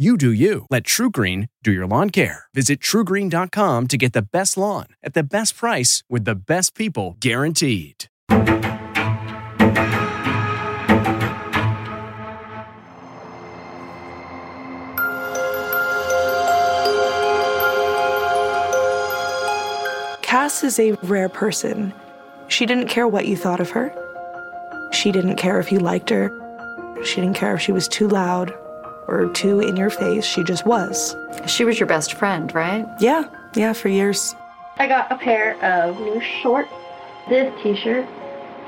You do you. Let TruGreen do your lawn care. Visit trugreen.com to get the best lawn at the best price with the best people guaranteed. Cass is a rare person. She didn't care what you thought of her. She didn't care if you liked her. She didn't care if she was too loud or too in your face. She just was. She was your best friend, right? Yeah, yeah, for years. I got a pair of new shorts, this t-shirt,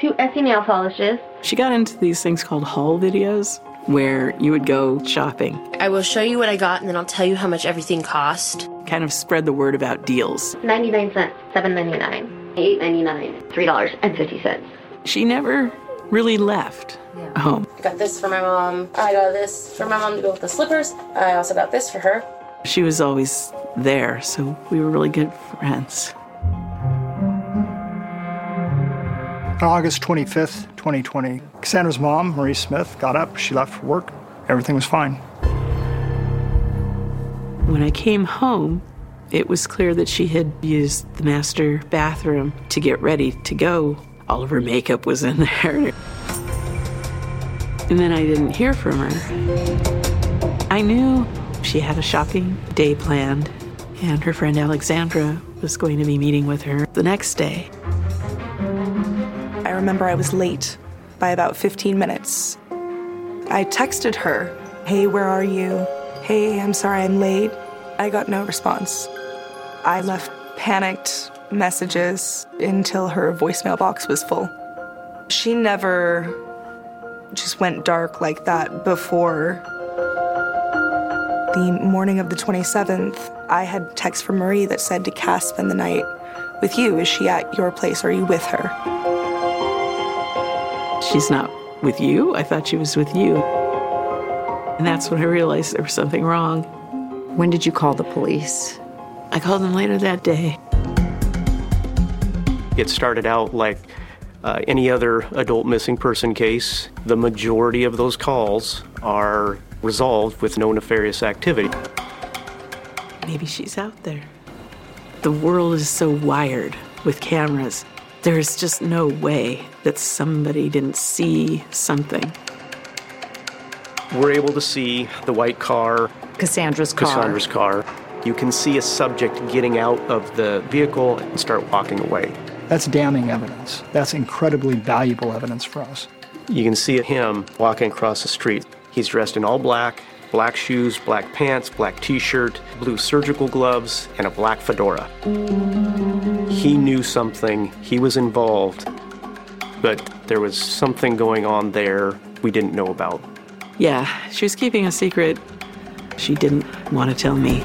two Essie nail polishes. She got into these things called haul videos where you would go shopping. I will show you what I got and then I'll tell you how much everything cost. Kind of spread the word about deals. 99 cents, 7.99, 8.99, $3.50. She never really left home. I got this for my mom. I got this for my mom to go with the slippers. I also got this for her. She was always there, so we were really good friends. On August 25th, 2020, Kassanndra's mom, Marie Smith, got up. She left for work. Everything was fine. When I came home, it was clear that she had used the master bathroom to get ready to go. All of her makeup was in there. And then I didn't hear from her. I knew she had a shopping day planned, and her friend Alexandra was going to be meeting with her the next day. I remember I was late by about 15 minutes. I texted her, Hey, where are you? Hey, I'm sorry I'm late. I got no response. I left panicked messages until her voicemail box was full. She never just went dark like that before. The morning of the 27th, I had text from Marie that said to Cass spend the night with you. Is she at your place? Are you with her? She's not with you. I thought she was with you. And that's when I realized there was something wrong. When did you call the police? I called them later that day. It started out like uh, any other adult missing person case. The majority of those calls are resolved with no nefarious activity. Maybe she's out there. The world is so wired with cameras. There's just no way that somebody didn't see something. We're able to see the white car, Kassanndra's car. Kassanndra's car. You can see a subject getting out of the vehicle and start walking away. That's damning evidence. That's incredibly valuable evidence for us. You can see him walking across the street. He's dressed in all black, black shoes, black pants, black t shirt, blue surgical gloves, and a black fedora. He knew something, he was involved, but there was something going on there we didn't know about. Yeah, she was keeping a secret. She didn't want to tell me.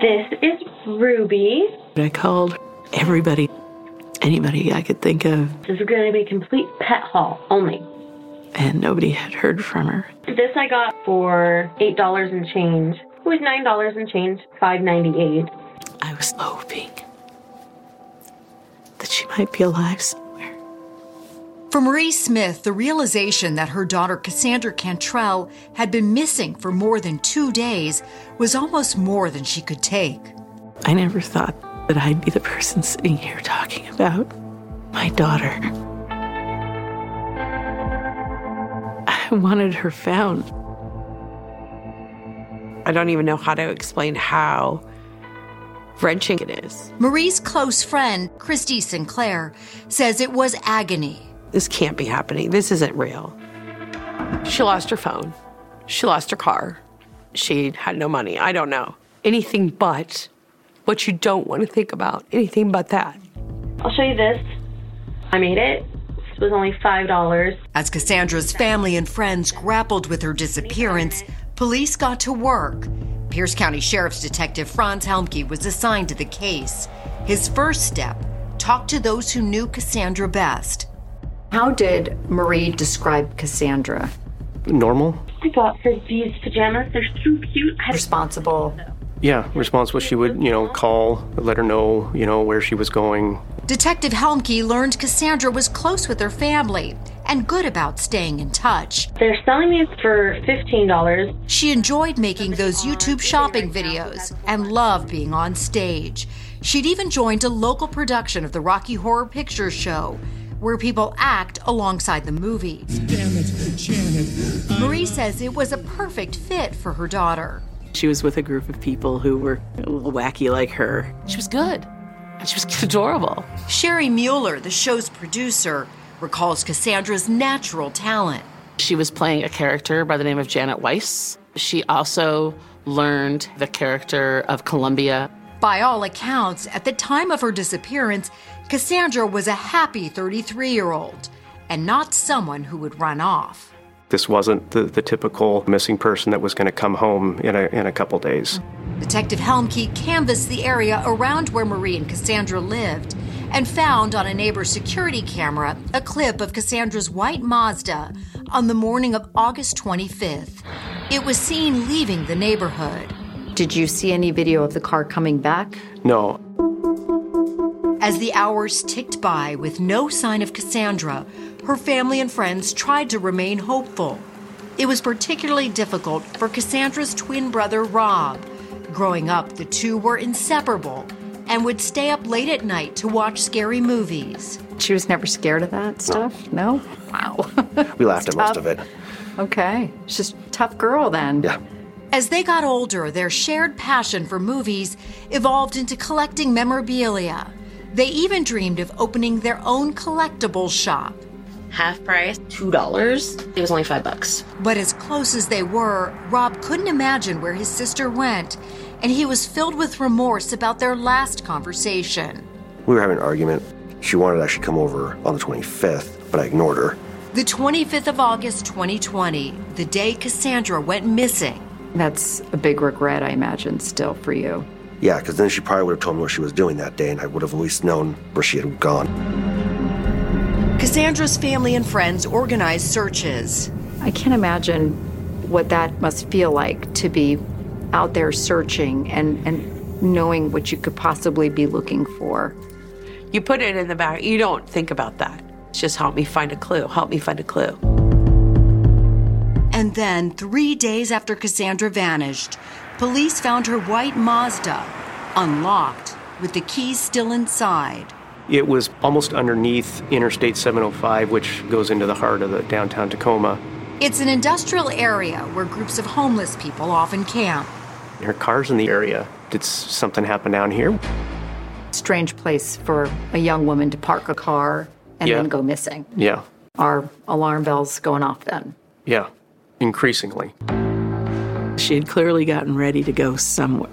This is Ruby. I called everybody, anybody I could think of, This is going to be a complete pet haul only. and nobody had heard from her. This I got for eight dollars and change. It was nine dollars and change, five ninety eight. I was hoping that she might be alive. For Marie Smith, the realization that her daughter Kassanndra Cantrell had been missing for more than two days was almost more than she could take. I never thought that I'd be the person sitting here talking about my daughter. I wanted her found. I don't even know how to explain how wrenching it is. Marie's close friend, Christy Sinclair, says it was agony. This can't be happening. This isn't real. She lost her phone. She lost her car. She had no money. I don't know. Anything but what you don't want to think about. Anything but that. I'll show you this. I made it. This was only five dollars. As Kassanndra's family and friends grappled with her disappearance, police got to work. Pierce County Sheriff's Detective Franz Helmke was assigned to the case. His first step talk to those who knew Kassanndra best. How did Marie describe Kassanndra? Normal? I got her these pajamas. They're so cute. Responsible. Yeah, responsible. She would, you know, call, let her know, you know, where she was going. Detective Helmke learned Kassanndra was close with her family and good about staying in touch. They're selling these for fifteen dollars. She enjoyed making those YouTube shopping videos and loved being on stage. She'd even joined a local production of the Rocky Horror Picture Show, where people act alongside the movie. Marie says it was a perfect fit for her daughter. She was with a group of people who were a little wacky like her. She was good. She was adorable. Sherry Mueller, the show's producer, recalls Kassanndra's natural talent. She was playing a character by the name of Janet Weiss. She also learned the character of Columbia. By all accounts, at the time of her disappearance, Kassanndra was a happy 33 year old and not someone who would run off. This wasn't the, the typical missing person that was going to come home in a, in a couple days. Detective Helmke canvassed the area around where Marie and Kassanndra lived and found on a neighbor's security camera a clip of Kassanndra's white Mazda on the morning of August 25th. It was seen leaving the neighborhood. Did you see any video of the car coming back? No. As the hours ticked by with no sign of Kassanndra, her family and friends tried to remain hopeful. It was particularly difficult for Kassanndra's twin brother, Rob. Growing up, the two were inseparable and would stay up late at night to watch scary movies. She was never scared of that stuff? No? Wow. We laughed at most of it. Okay. She's a tough girl then. Yeah. As they got older, their shared passion for movies evolved into collecting memorabilia. They even dreamed of opening their own collectibles shop. Half price, two dollars. It was only five bucks. But as close as they were, Rob couldn't imagine where his sister went, and he was filled with remorse about their last conversation. We were having an argument. She wanted to actually come over on the 25th, but I ignored her. The 25th of August 2020, the day Kassanndra went missing. That's a big regret, I imagine, still for you. Yeah, because then she probably would have told me what she was doing that day, and I would have at least known where she had gone. Kassanndra's family and friends organized searches. I can't imagine what that must feel like to be out there searching and, and knowing what you could possibly be looking for. You put it in the back, you don't think about that. It's just help me find a clue, help me find a clue. And then, three days after Kassanndra vanished, police found her white Mazda, unlocked, with the keys still inside. It was almost underneath Interstate 705, which goes into the heart of the downtown Tacoma. It's an industrial area where groups of homeless people often camp. Her car's in the area. Did something happen down here? Strange place for a young woman to park a car and Yeah. then go missing. Yeah, Are alarm bells going off then? yeah, increasingly. She had clearly gotten ready to go somewhere.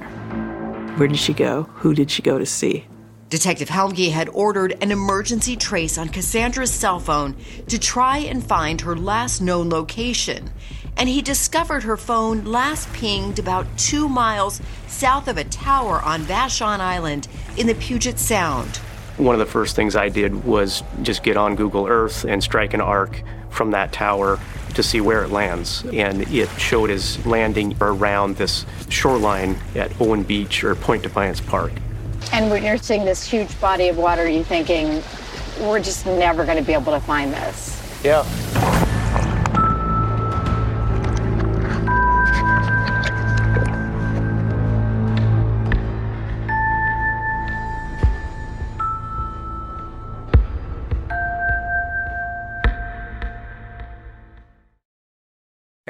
Where did she go? Who did she go to see? Detective Helmke had ordered an emergency trace on Kassanndra's cell phone to try and find her last known location. And he discovered her phone last pinged about two miles south of a tower on Vashon Island in the Puget Sound. One of the first things I did was just get on Google Earth and strike an arc from that tower to see where it lands. And it showed as landing around this shoreline at Owen Beach or Point Defiance Park. And when you're seeing this huge body of water, you're thinking, we're just never going to be able to find this. Yeah.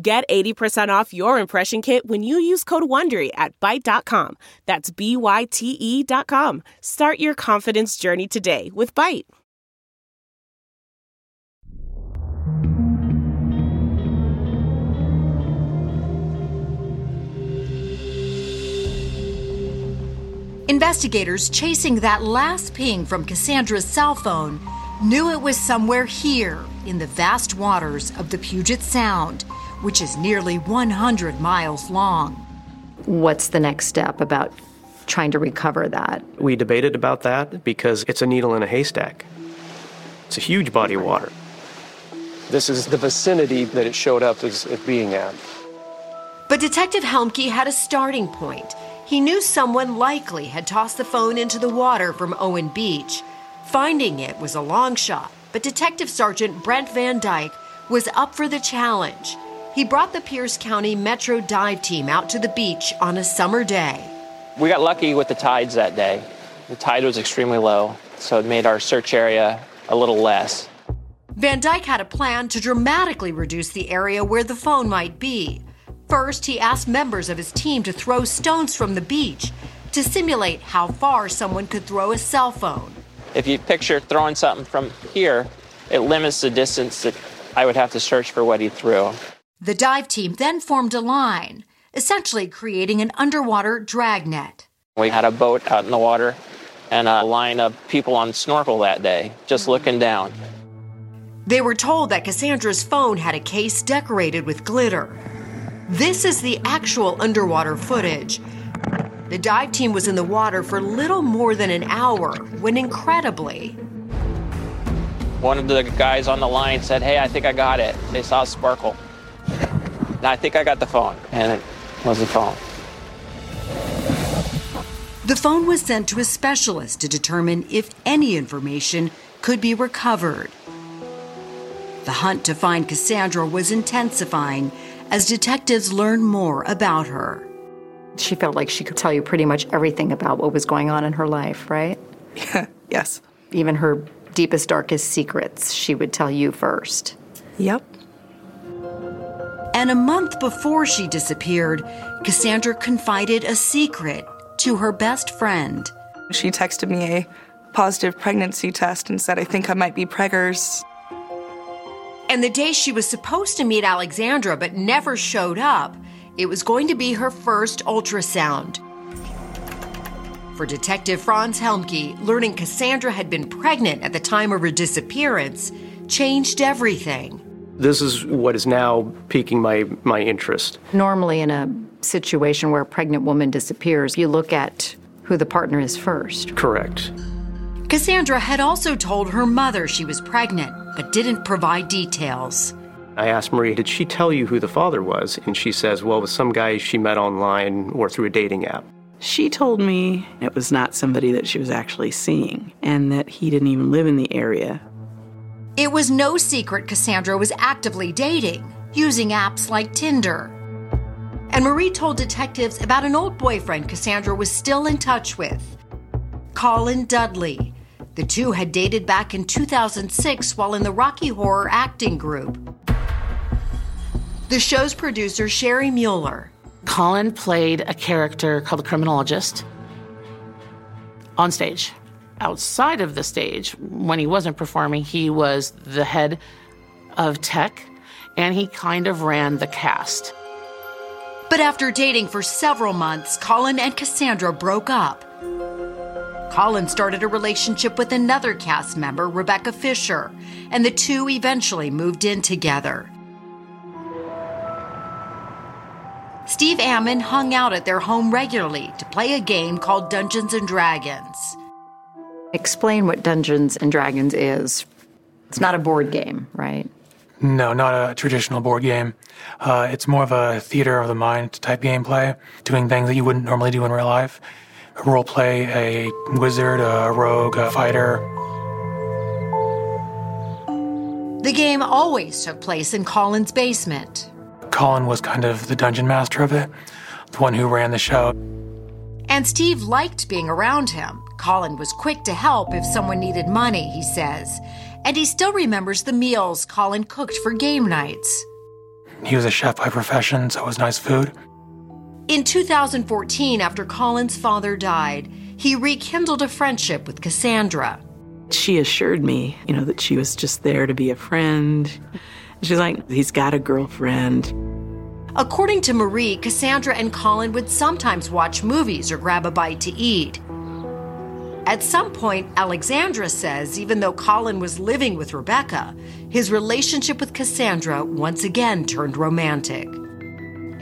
Get 80% off your impression kit when you use code WONDERY at Byte.com. That's B-Y-T-E dot com. Start your confidence journey today with Byte. Investigators chasing that last ping from Kassanndra's cell phone knew it was somewhere here in the vast waters of the Puget Sound, which is nearly 100 miles long. What's the next step about trying to recover that? We debated about that because it's a needle in a haystack. It's a huge body of water. This is the vicinity that it showed up as, as being at. But Detective Helmke had a starting point. He knew someone likely had tossed the phone into the water from Owen Beach. Finding it was a long shot, but Detective Sergeant Brent Van Dyke was up for the challenge. He brought the Pierce County Metro Dive Team out to the beach on a summer day. We got lucky with the tides that day. The tide was extremely low, so it made our search area a little less. Van Dyke had a plan to dramatically reduce the area where the phone might be. First, he asked members of his team to throw stones from the beach to simulate how far someone could throw a cell phone. If you picture throwing something from here, it limits the distance that I would have to search for what he threw. The dive team then formed a line, essentially creating an underwater dragnet. We had a boat out in the water and a line of people on snorkel that day, just looking down. They were told that Kassanndra's phone had a case decorated with glitter. This is the actual underwater footage. The dive team was in the water for little more than an hour when, incredibly, One of the guys on the line said, Hey, I think I got it. They saw a sparkle. And I think I got the phone. And it was the phone. the phone was sent to a specialist to determine if any information could be recovered. The hunt to find Kassanndra was intensifying as detectives learned more about her. She felt like she could tell you pretty much everything about what was going on in her life, right? yes. Even her deepest, darkest secrets, she would tell you first. Yep. And a month before she disappeared, Kassanndra confided a secret to her best friend. She texted me a positive pregnancy test and said, I think I might be preggers. And the day she was supposed to meet Alexandra but never showed up, it was going to be her first ultrasound. For Detective Franz Helmke, learning Kassanndra had been pregnant at the time of her disappearance changed everything. This is what is now piquing my, my interest. Normally, in a situation where a pregnant woman disappears, you look at who the partner is first. Correct. Kassanndra had also told her mother she was pregnant, but didn't provide details. I asked Marie, did she tell you who the father was? And she says, well, it was some guy she met online or through a dating app. She told me it was not somebody that she was actually seeing and that he didn't even live in the area. It was no secret Kassanndra was actively dating, using apps like Tinder. And Marie told detectives about an old boyfriend Kassanndra was still in touch with Colin Dudley. The two had dated back in 2006 while in the Rocky Horror acting group. The show's producer, Sherry Mueller, Colin played a character called the criminologist on stage. Outside of the stage, when he wasn't performing, he was the head of tech and he kind of ran the cast. But after dating for several months, Colin and Kassanndra broke up. Colin started a relationship with another cast member, Rebecca Fisher, and the two eventually moved in together. Steve Ammon hung out at their home regularly to play a game called Dungeons and Dragons. Explain what Dungeons and Dragons is. It's not a board game, right? No, not a traditional board game. Uh, it's more of a theater of the mind type gameplay, doing things that you wouldn't normally do in real life. Role play a wizard, a rogue, a fighter. The game always took place in Colin's basement. Colin was kind of the dungeon master of it, the one who ran the show. And Steve liked being around him. Colin was quick to help if someone needed money, he says. And he still remembers the meals Colin cooked for game nights. He was a chef by profession, so it was nice food. In 2014, after Colin's father died, he rekindled a friendship with Kassanndra. She assured me, you know, that she was just there to be a friend. She's like, he's got a girlfriend. According to Marie, Kassanndra and Colin would sometimes watch movies or grab a bite to eat. At some point, Alexandra says even though Colin was living with Rebecca, his relationship with Kassanndra once again turned romantic.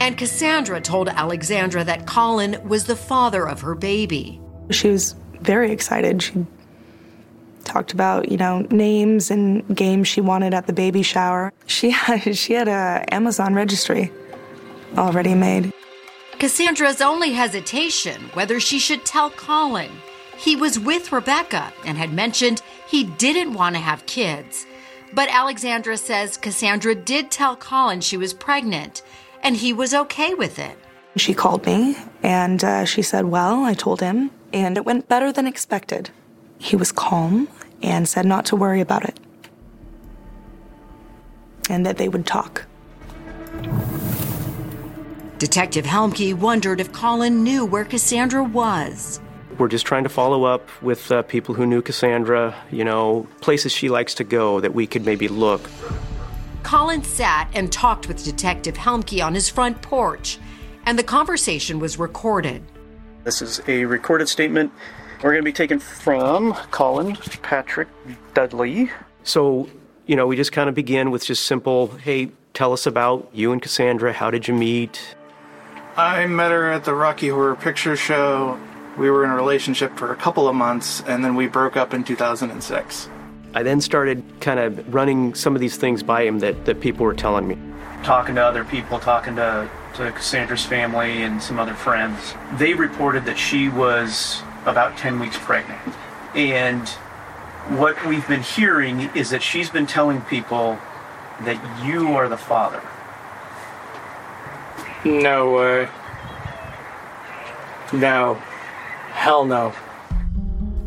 And Kassanndra told Alexandra that Colin was the father of her baby. She was very excited. She talked about, you know, names and games she wanted at the baby shower. She had, she had a Amazon registry already made. Kassanndra's only hesitation whether she should tell Colin. He was with Rebecca and had mentioned he didn't want to have kids. But Alexandra says Kassanndra did tell Colin she was pregnant, and he was okay with it. She called me and uh, she said, Well, I told him, and it went better than expected. He was calm and said not to worry about it. and that they would talk. Detective Helmke wondered if Colin knew where Kassanndra was. We're just trying to follow up with uh, people who knew Kassanndra, you know, places she likes to go that we could maybe look. Colin sat and talked with Detective Helmke on his front porch, and the conversation was recorded. This is a recorded statement we're going to be taken from Colin Patrick Dudley. So, you know, we just kind of begin with just simple, hey, tell us about you and Kassanndra. How did you meet? I met her at the Rocky Horror Picture Show. We were in a relationship for a couple of months, and then we broke up in 2006. I then started kind of running some of these things by him that, that people were telling me. Talking to other people, talking to, to Kassanndra's family and some other friends. They reported that she was about 10 weeks pregnant. And what we've been hearing is that she's been telling people that you are the father. No way. No. Hell no.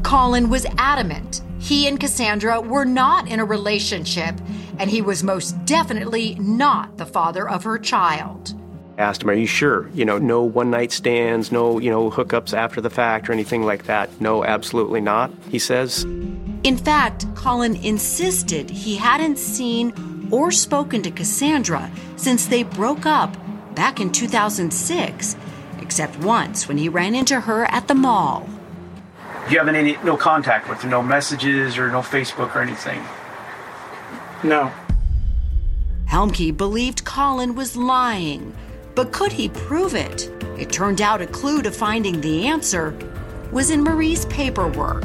Colin was adamant. He and Kassanndra were not in a relationship, and he was most definitely not the father of her child. Asked him, Are you sure? You know, no one night stands, no, you know, hookups after the fact or anything like that. No, absolutely not, he says. In fact, Colin insisted he hadn't seen or spoken to Kassanndra since they broke up back in 2006, except once when he ran into her at the mall. You haven't any no contact with her, no messages or no Facebook or anything. No. Helmke believed Colin was lying, but could he prove it? It turned out a clue to finding the answer was in Marie's paperwork.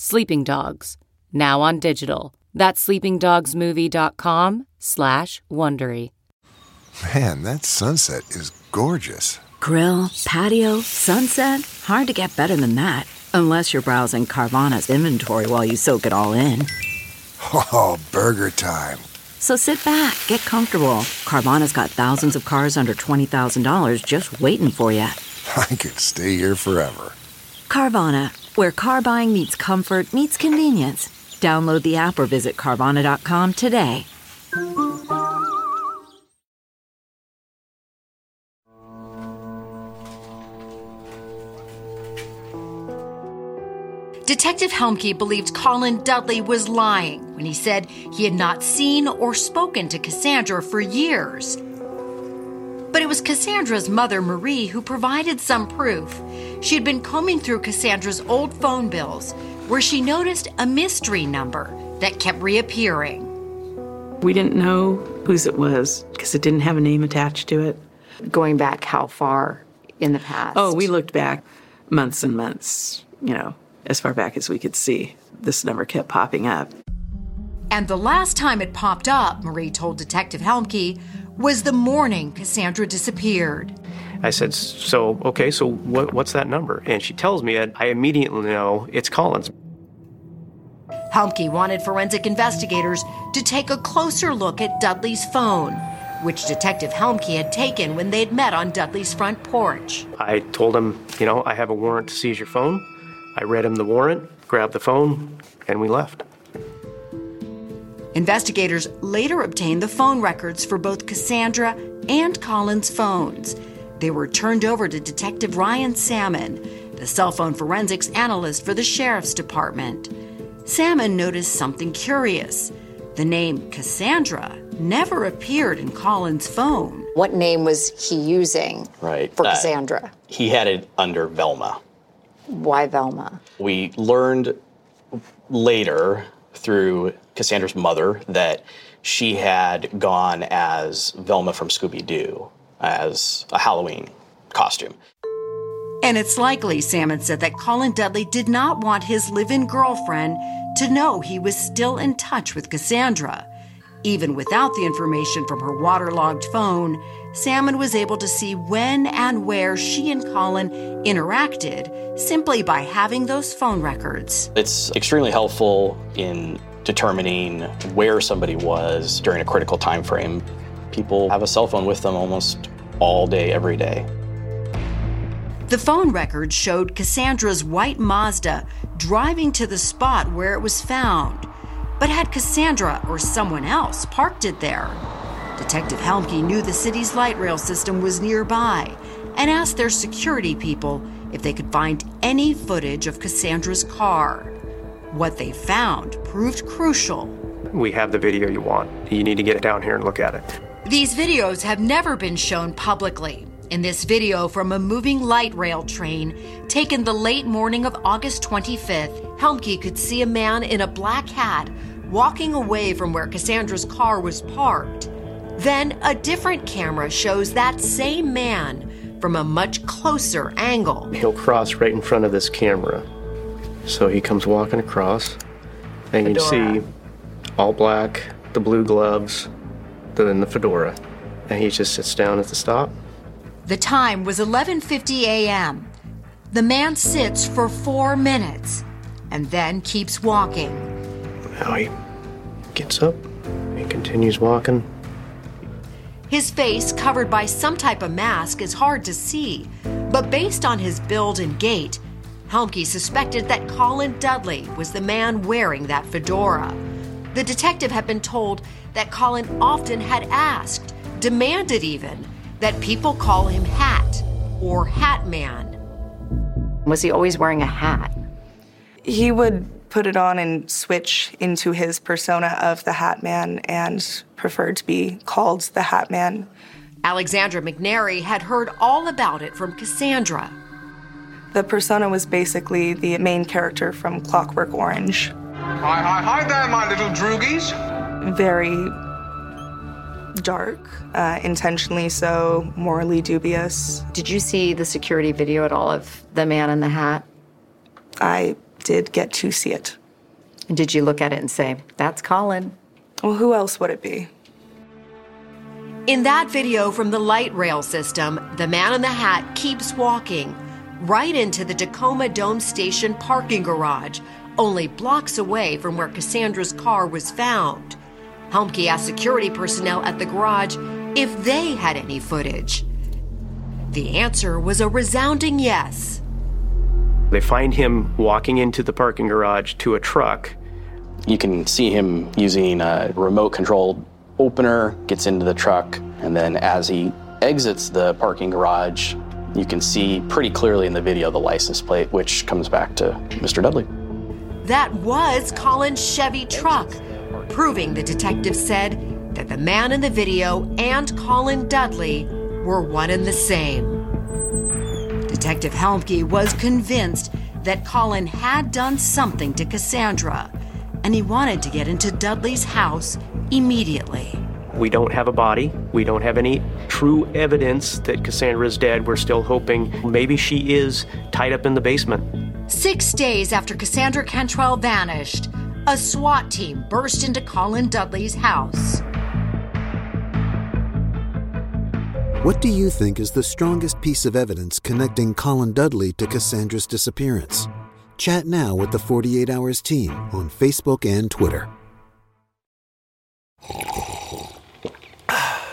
Sleeping Dogs, now on digital. That's sleepingdogsmovie.com slash Wondery. Man, that sunset is gorgeous. Grill, patio, sunset. Hard to get better than that. Unless you're browsing Carvana's inventory while you soak it all in. Oh, burger time. So sit back, get comfortable. Carvana's got thousands of cars under $20,000 just waiting for you. I could stay here forever. Carvana, where car buying meets comfort, meets convenience. Download the app or visit Carvana.com today. Detective Helmke believed Colin Dudley was lying when he said he had not seen or spoken to Kassanndra for years. But it was Kassanndra's mother, Marie, who provided some proof. She had been combing through Kassanndra's old phone bills where she noticed a mystery number that kept reappearing. We didn't know whose it was because it didn't have a name attached to it. Going back how far in the past? Oh, we looked back months and months, you know, as far back as we could see. This number kept popping up. And the last time it popped up, Marie told Detective Helmke, was the morning Kassanndra disappeared. I said, So, okay, so what, what's that number? And she tells me, and I immediately know it's Colin's. Helmke wanted forensic investigators to take a closer look at Dudley's phone, which Detective Helmke had taken when they'd met on Dudley's front porch. I told him, you know, I have a warrant to seize your phone. I read him the warrant, grabbed the phone, and we left. Investigators later obtained the phone records for both Kassanndra and Colin's phones. They were turned over to Detective Ryan Salmon, the cell phone forensics analyst for the Sheriff's Department. Salmon noticed something curious. The name Kassanndra never appeared in Colin's phone. What name was he using Right. for Uh, Kassanndra? he had it under Velma. Why Velma? We learned later through Kassanndra's mother that she had gone as Velma from Scooby Doo as a Halloween costume. And it's likely, Salmon said, that Colin Dudley did not want his live in girlfriend to know he was still in touch with Kassanndra. Even without the information from her waterlogged phone, Salmon was able to see when and where she and Colin interacted simply by having those phone records. It's extremely helpful in determining where somebody was during a critical time frame. People have a cell phone with them almost all day, every day. The phone records showed Kassanndra's white Mazda driving to the spot where it was found. But had Kassanndra or someone else parked it there? Detective Helmke knew the city's light rail system was nearby and asked their security people if they could find any footage of Kassanndra's car. What they found proved crucial. We have the video you want. You need to get it down here and look at it. These videos have never been shown publicly. In this video from a moving light rail train taken the late morning of August 25th, Helmke could see a man in a black hat walking away from where Kassanndra's car was parked. Then a different camera shows that same man from a much closer angle. He'll cross right in front of this camera. So he comes walking across, and you Fedora. see all black, the blue gloves, then the fedora. And he just sits down at the stop. The time was 11:50 a.m. The man sits for 4 minutes and then keeps walking. Now he gets up, he continues walking. His face, covered by some type of mask, is hard to see, but based on his build and gait, Helmke suspected that Colin Dudley was the man wearing that fedora. The detective had been told that Colin often had asked, demanded even, that people call him Hat or Hat Man. Was he always wearing a hat? He would put it on and switch into his persona of the Hat Man and preferred to be called the Hat Man. Alexandra McNary had heard all about it from Kassanndra. The persona was basically the main character from Clockwork Orange. Hi, hi, hi there, my little droogies. Very dark, uh, intentionally so, morally dubious. Did you see the security video at all of the man in the hat? I did get to see it. And did you look at it and say, that's Colin? Well, who else would it be? In that video from the light rail system, the man in the hat keeps walking right into the Tacoma Dome Station parking garage, only blocks away from where Kassanndra's car was found. Helmke asked security personnel at the garage if they had any footage. The answer was a resounding yes. They find him walking into the parking garage to a truck. You can see him using a remote controlled opener, gets into the truck, and then as he exits the parking garage, you can see pretty clearly in the video the license plate, which comes back to Mr. Dudley. That was Colin's Chevy truck, proving the detective said that the man in the video and Colin Dudley were one and the same. Detective Helmke was convinced that Colin had done something to Kassanndra, and he wanted to get into Dudley's house immediately. We don't have a body. We don't have any true evidence that Kassanndra is dead. We're still hoping maybe she is tied up in the basement. Six days after Kassanndra Cantrell vanished, a SWAT team burst into Colin Dudley's house. What do you think is the strongest piece of evidence connecting Colin Dudley to Kassanndra's disappearance? Chat now with the 48 Hours team on Facebook and Twitter.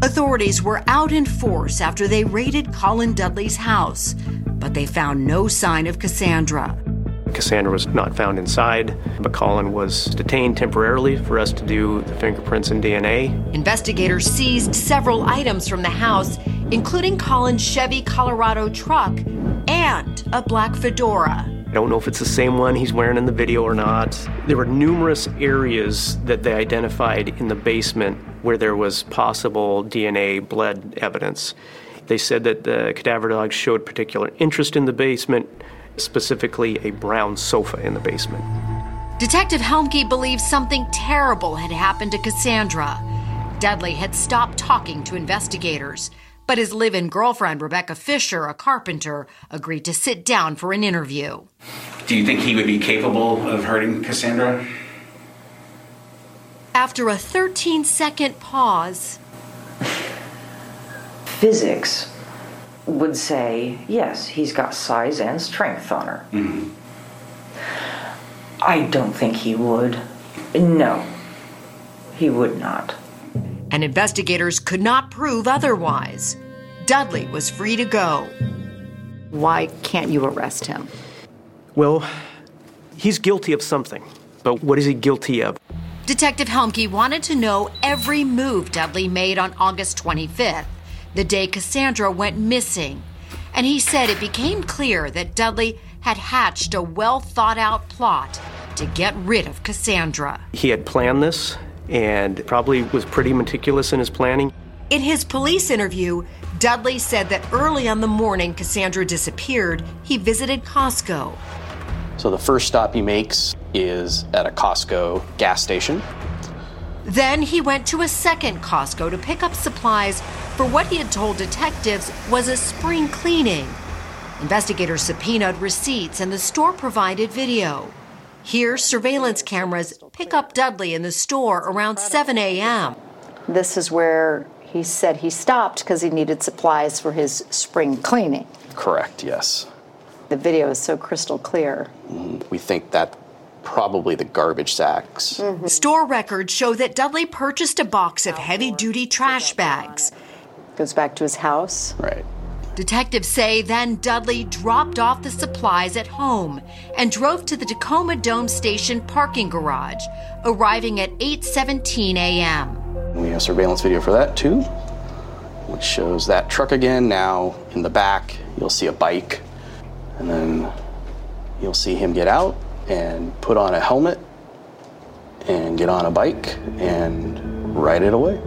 Authorities were out in force after they raided Colin Dudley's house, but they found no sign of Kassanndra. Kassanndra was not found inside, but Colin was detained temporarily for us to do the fingerprints and DNA. Investigators seized several items from the house, including Colin's Chevy Colorado truck and a black fedora. I don't know if it's the same one he's wearing in the video or not. There were numerous areas that they identified in the basement where there was possible DNA blood evidence. They said that the cadaver dogs showed particular interest in the basement, specifically a brown sofa in the basement. Detective Helmke believes something terrible had happened to Kassanndra. Dudley had stopped talking to investigators, but his live in girlfriend, Rebecca Fisher, a carpenter, agreed to sit down for an interview. Do you think he would be capable of hurting Kassanndra? After a 13 second pause, Physics would say, yes, he's got size and strength on her. Mm-hmm. I don't think he would. No, he would not. And investigators could not prove otherwise. Dudley was free to go. Why can't you arrest him? Well, he's guilty of something, but what is he guilty of? Detective Helmke wanted to know every move Dudley made on August 25th, the day Kassanndra went missing. And he said it became clear that Dudley had hatched a well thought out plot to get rid of Kassanndra. He had planned this and probably was pretty meticulous in his planning. In his police interview, Dudley said that early on the morning Kassanndra disappeared, he visited Costco. So the first stop he makes is at a Costco gas station. Then he went to a second Costco to pick up supplies for what he had told detectives was a spring cleaning. Investigators subpoenaed receipts and the store provided video. Here, surveillance cameras pick up Dudley in the store around 7 a.m. This is where he said he stopped because he needed supplies for his spring cleaning. Correct, yes. The video is so crystal clear. Mm, We think that probably the garbage sacks. Store records show that Dudley purchased a box of heavy duty trash bags. Goes back to his house. Right. Detectives say then Dudley dropped off the supplies at home and drove to the Tacoma Dome Station parking garage, arriving at 8:17 a.m. We have surveillance video for that too, which shows that truck again. Now in the back, you'll see a bike, and then you'll see him get out and put on a helmet and get on a bike and ride it away.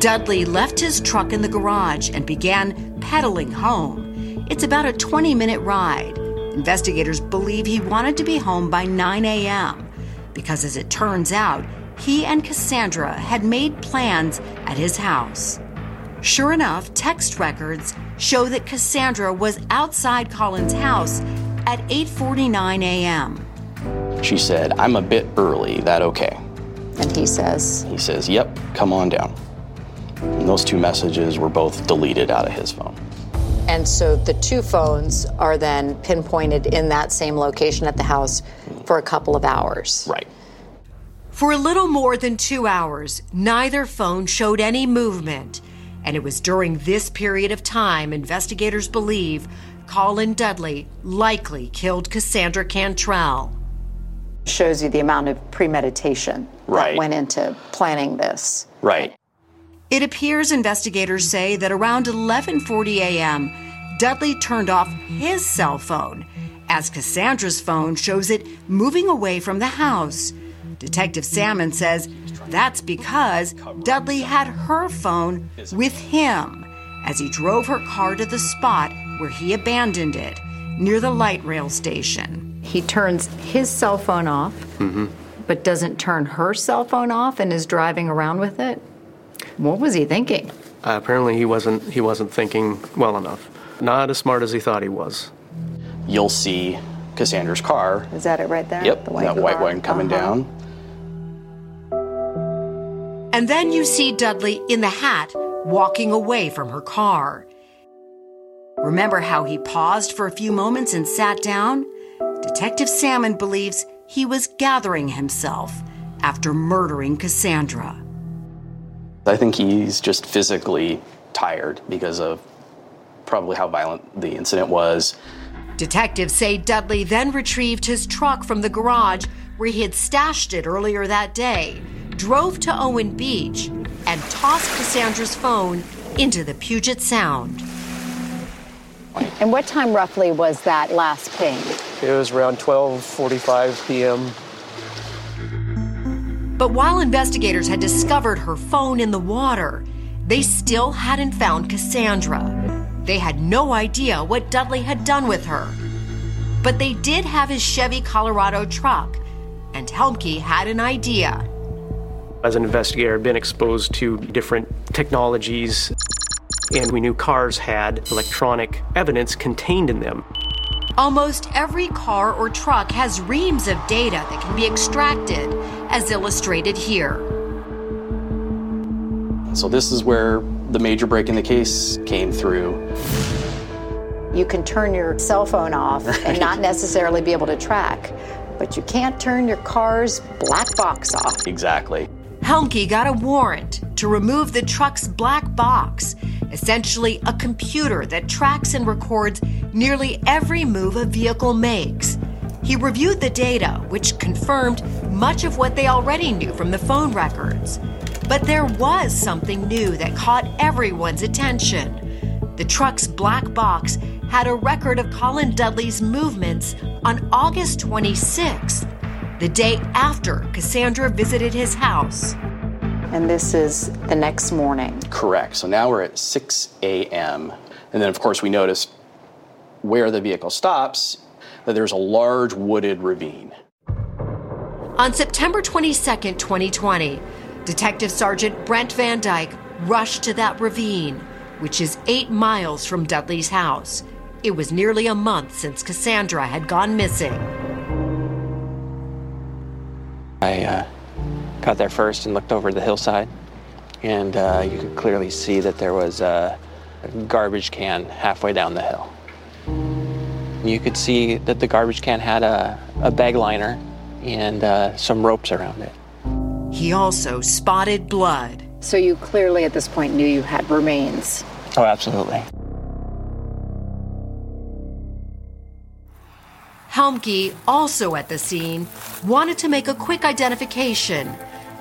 Dudley left his truck in the garage and began pedaling home. It's about a 20 minute ride. Investigators believe he wanted to be home by 9 a.m. because, as it turns out, he and Kassanndra had made plans at his house. Sure enough, text records show that Kassanndra was outside Colin's house at 8:49 a.m. She said, I'm a bit early, that okay? And he says, He says, Yep, come on down. And those two messages were both deleted out of his phone. And so the two phones are then pinpointed in that same location at the house for a couple of hours. Right. For a little more than two hours, neither phone showed any movement. And it was during this period of time investigators believe Colin Dudley likely killed Kassanndra Cantrell. Shows you the amount of premeditation Right. that went into planning this. Right. It appears investigators say that around 11:40 a.m., Dudley turned off his cell phone, as Kassanndra's phone shows it moving away from the house. Detective Salmon says that's because Dudley had her phone with him as he drove her car to the spot where he abandoned it, near the light rail station. He turns his cell phone off, Mm-hmm. but doesn't turn her cell phone off and is driving around with it. What was he thinking? Uh, apparently, he wasn't he wasn't thinking well enough. Not as smart as he thought he was. You'll see Kassanndra's car. Is that it right there? Yep, The white that white one coming Uh-huh. down. And then you see Dudley in the hat walking away from her car. Remember how he paused for a few moments and sat down? Detective Salmon believes he was gathering himself after murdering Kassanndra. I think he's just physically tired because of probably how violent the incident was. Detectives say Dudley then retrieved his truck from the garage where he had stashed it earlier that day, drove to Owen Beach, and tossed Kassanndra's phone into the Puget Sound. And what time roughly was that last ping? It was around 12:45 p.m. But while investigators had discovered her phone in the water, they still hadn't found Kassanndra. They had no idea what Dudley had done with her. But they did have his Chevy Colorado truck, and Helmke had an idea. As an investigator, I've been exposed to different technologies, and we knew cars had electronic evidence contained in them. Almost every car or truck has reams of data that can be extracted, as illustrated here. So, this is where the major break in the case came through. You can turn your cell phone off and not necessarily be able to track, but you can't turn your car's black box off. Exactly. Helmke got a warrant to remove the truck's black box, essentially a computer that tracks and records nearly every move a vehicle makes. He reviewed the data, which confirmed much of what they already knew from the phone records. But there was something new that caught everyone's attention. The truck's black box had a record of Colin Dudley's movements on August 26th, the day after Kassanndra visited his house. And this is the next morning. Correct. So now we're at 6 a.m. And then, of course, we noticed where the vehicle stops that there's a large wooded ravine. On September 22nd, 2020, Detective Sergeant Brent Van Dyke rushed to that ravine, which is eight miles from Dudley's house. It was nearly a month since Kassanndra had gone missing. I uh, got there first and looked over the hillside, and uh, you could clearly see that there was a, a garbage can halfway down the hill. You could see that the garbage can had a, a bag liner and uh, some ropes around it. He also spotted blood. So you clearly at this point knew you had remains. Oh, absolutely. Helmke, also at the scene, wanted to make a quick identification,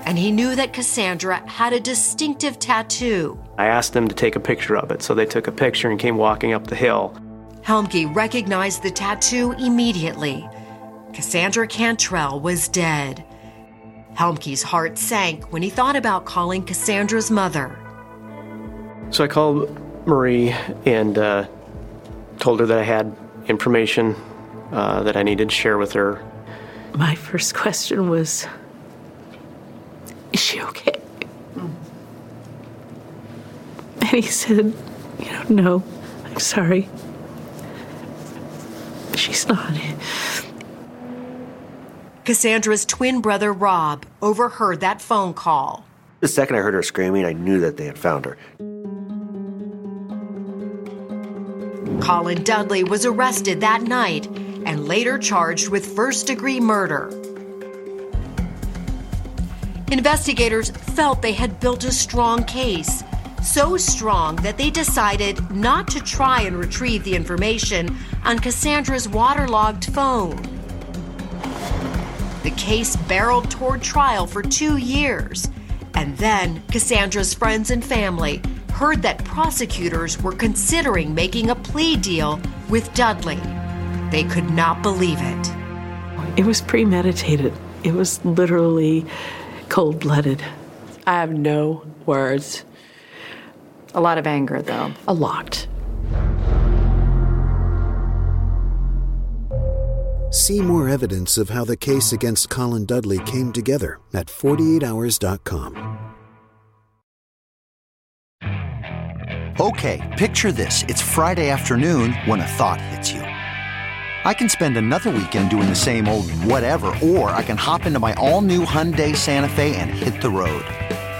and he knew that Kassanndra had a distinctive tattoo. I asked them to take a picture of it, so they took a picture and came walking up the hill. Helmke recognized the tattoo immediately. Kassanndra Cantrell was dead. Helmke's heart sank when he thought about calling Kassanndra's mother. So I called Marie and uh, told her that I had information uh, that I needed to share with her. My first question was Is she okay? And he said, You know, no, I'm sorry. She's not. Kassanndra's twin brother Rob overheard that phone call. The second I heard her screaming, I knew that they had found her. Colin Dudley was arrested that night and later charged with first degree murder. Investigators felt they had built a strong case, so strong that they decided not to try and retrieve the information on Kassanndra's waterlogged phone. The case barreled toward trial for two years, and then Kassanndra's friends and family heard that prosecutors were considering making a plea deal with Dudley. They could not believe it. It was premeditated. It was literally cold blooded. I have no words. A lot of anger, though. A lot. See more evidence of how the case against Colin Dudley came together at 48hours.com. Okay, picture this. It's Friday afternoon when a thought hits you. I can spend another weekend doing the same old whatever, or I can hop into my all new Hyundai Santa Fe and hit the road.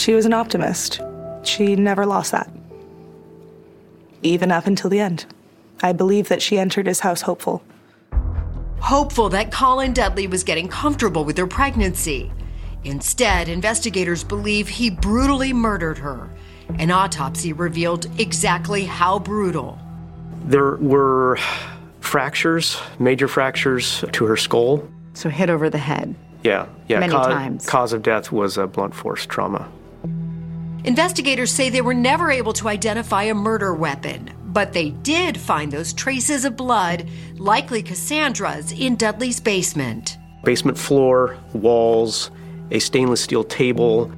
She was an optimist. She never lost that. Even up until the end. I believe that she entered his house hopeful hopeful that Colin Dudley was getting comfortable with her pregnancy. Instead, investigators believe he brutally murdered her. An autopsy revealed exactly how brutal. There were fractures, major fractures to her skull. So hit over the head. Yeah, yeah. Many cause, times. Cause of death was a blunt force trauma. Investigators say they were never able to identify a murder weapon, but they did find those traces of blood, likely Kassanndra's, in Dudley's basement. Basement floor, walls, a stainless steel table,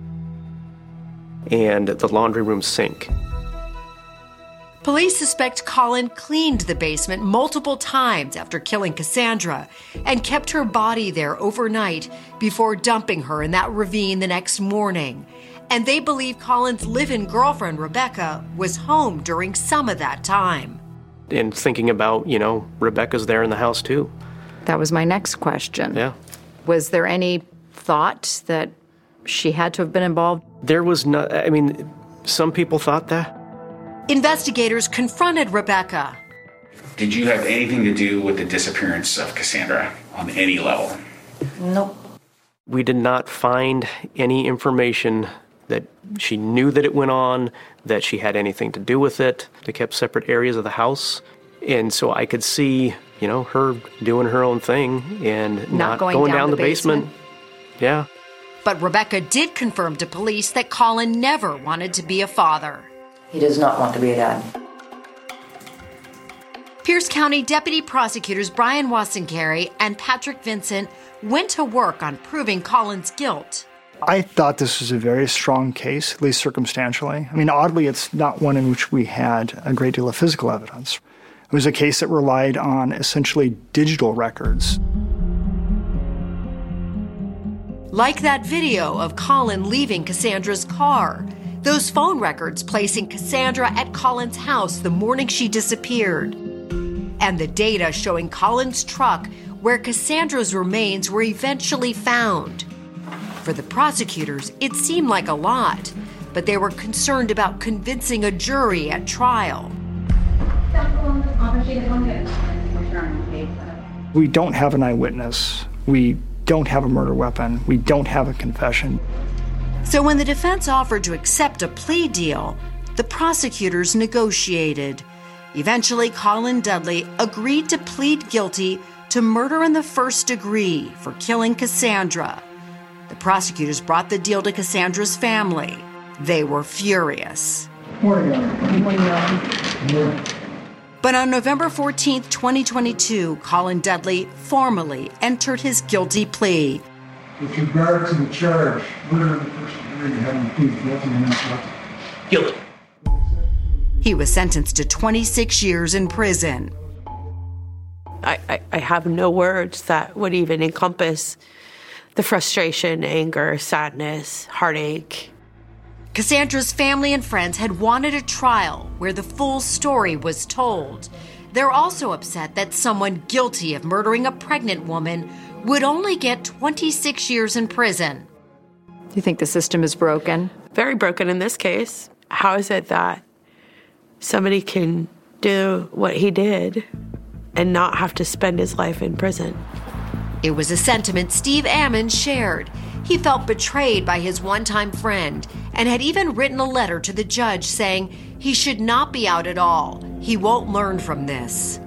and the laundry room sink. Police suspect Colin cleaned the basement multiple times after killing Kassanndra and kept her body there overnight before dumping her in that ravine the next morning and they believe Colin's live in girlfriend, Rebecca, was home during some of that time. And thinking about, you know, Rebecca's there in the house too. That was my next question. Yeah. Was there any thought that she had to have been involved? There was no, I mean, some people thought that. Investigators confronted Rebecca. Did you have anything to do with the disappearance of Kassanndra on any level? Nope. We did not find any information that she knew that it went on, that she had anything to do with it. They kept separate areas of the house. And so I could see, you know, her doing her own thing and not, not going, going, down, down the, the basement. basement. Yeah. But Rebecca did confirm to police that Colin never wanted to be a father. He does not want to be a dad. Pierce County Deputy Prosecutors Brian Wasankari and Patrick Vincent went to work on proving Colin's guilt. I thought this was a very strong case, at least circumstantially. I mean, oddly, it's not one in which we had a great deal of physical evidence. It was a case that relied on essentially digital records. Like that video of Colin leaving Kassanndra's car, those phone records placing Kassanndra at Colin's house the morning she disappeared, and the data showing Colin's truck where Kassanndra's remains were eventually found. For the prosecutors, it seemed like a lot, but they were concerned about convincing a jury at trial. We don't have an eyewitness. We don't have a murder weapon. We don't have a confession. So when the defense offered to accept a plea deal, the prosecutors negotiated. Eventually, Colin Dudley agreed to plead guilty to murder in the first degree for killing Kassanndra. The prosecutors brought the deal to Kassanndra's family. They were furious. But on November 14, 2022, Colin Dudley formally entered his guilty plea. With regard to the charge, murder in the first degree, having pleaded guilty and not guilty. He was sentenced to 26 years in prison. I, I, I have no words that would even encompass the frustration, anger, sadness, heartache. Kassanndra's family and friends had wanted a trial where the full story was told. They're also upset that someone guilty of murdering a pregnant woman would only get 26 years in prison. Do you think the system is broken? Very broken in this case. How is it that somebody can do what he did and not have to spend his life in prison? It was a sentiment Steve Ammon shared. He felt betrayed by his one time friend and had even written a letter to the judge saying he should not be out at all. He won't learn from this.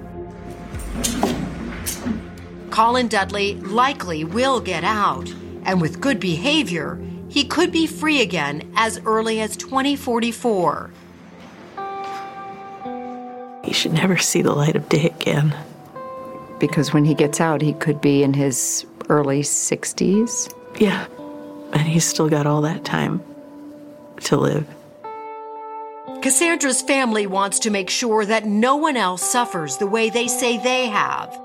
Colin Dudley likely will get out, and with good behavior, he could be free again as early as 2044. He should never see the light of day again. Because when he gets out, he could be in his early 60s. Yeah. And he's still got all that time to live. Kassanndra's family wants to make sure that no one else suffers the way they say they have.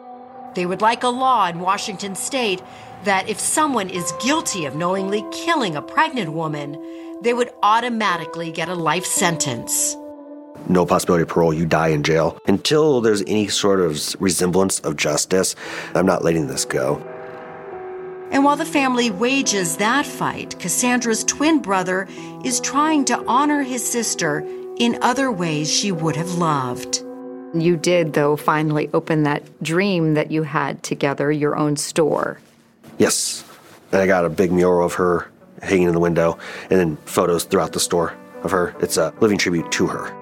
They would like a law in Washington state that if someone is guilty of knowingly killing a pregnant woman, they would automatically get a life sentence. No possibility of parole, you die in jail. Until there's any sort of resemblance of justice, I'm not letting this go. And while the family wages that fight, Kassanndra's twin brother is trying to honor his sister in other ways she would have loved. You did, though, finally open that dream that you had together, your own store. Yes. And I got a big mural of her hanging in the window, and then photos throughout the store of her. It's a living tribute to her.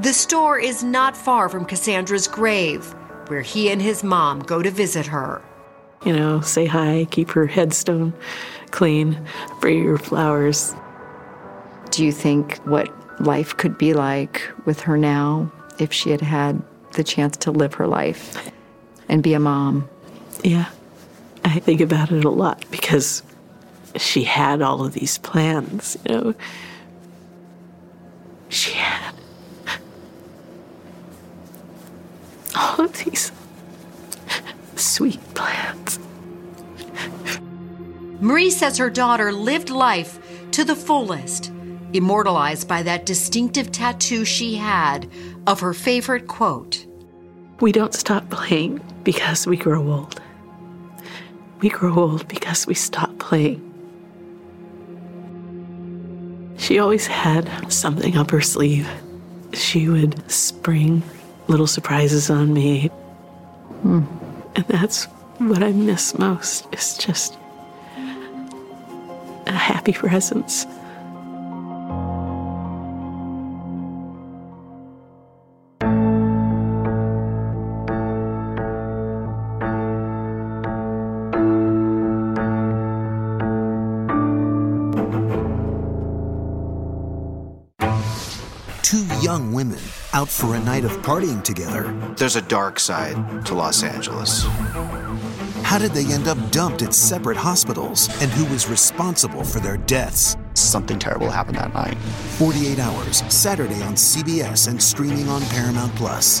The store is not far from Kassanndra's grave, where he and his mom go to visit her. You know, say hi, keep her headstone clean, bring your flowers. Do you think what life could be like with her now if she had had the chance to live her life and be a mom? Yeah. I think about it a lot because she had all of these plans, you know. She had all of these sweet plans. Marie says her daughter lived life to the fullest, immortalized by that distinctive tattoo she had of her favorite quote We don't stop playing because we grow old. We grow old because we stop playing. She always had something up her sleeve. She would spring little surprises on me. Hmm. And that's what I miss most is just a happy presence. Out for a night of partying together. There's a dark side to Los Angeles. How did they end up dumped at separate hospitals? And who was responsible for their deaths? Something terrible happened that night. 48 Hours, Saturday on CBS and streaming on Paramount Plus.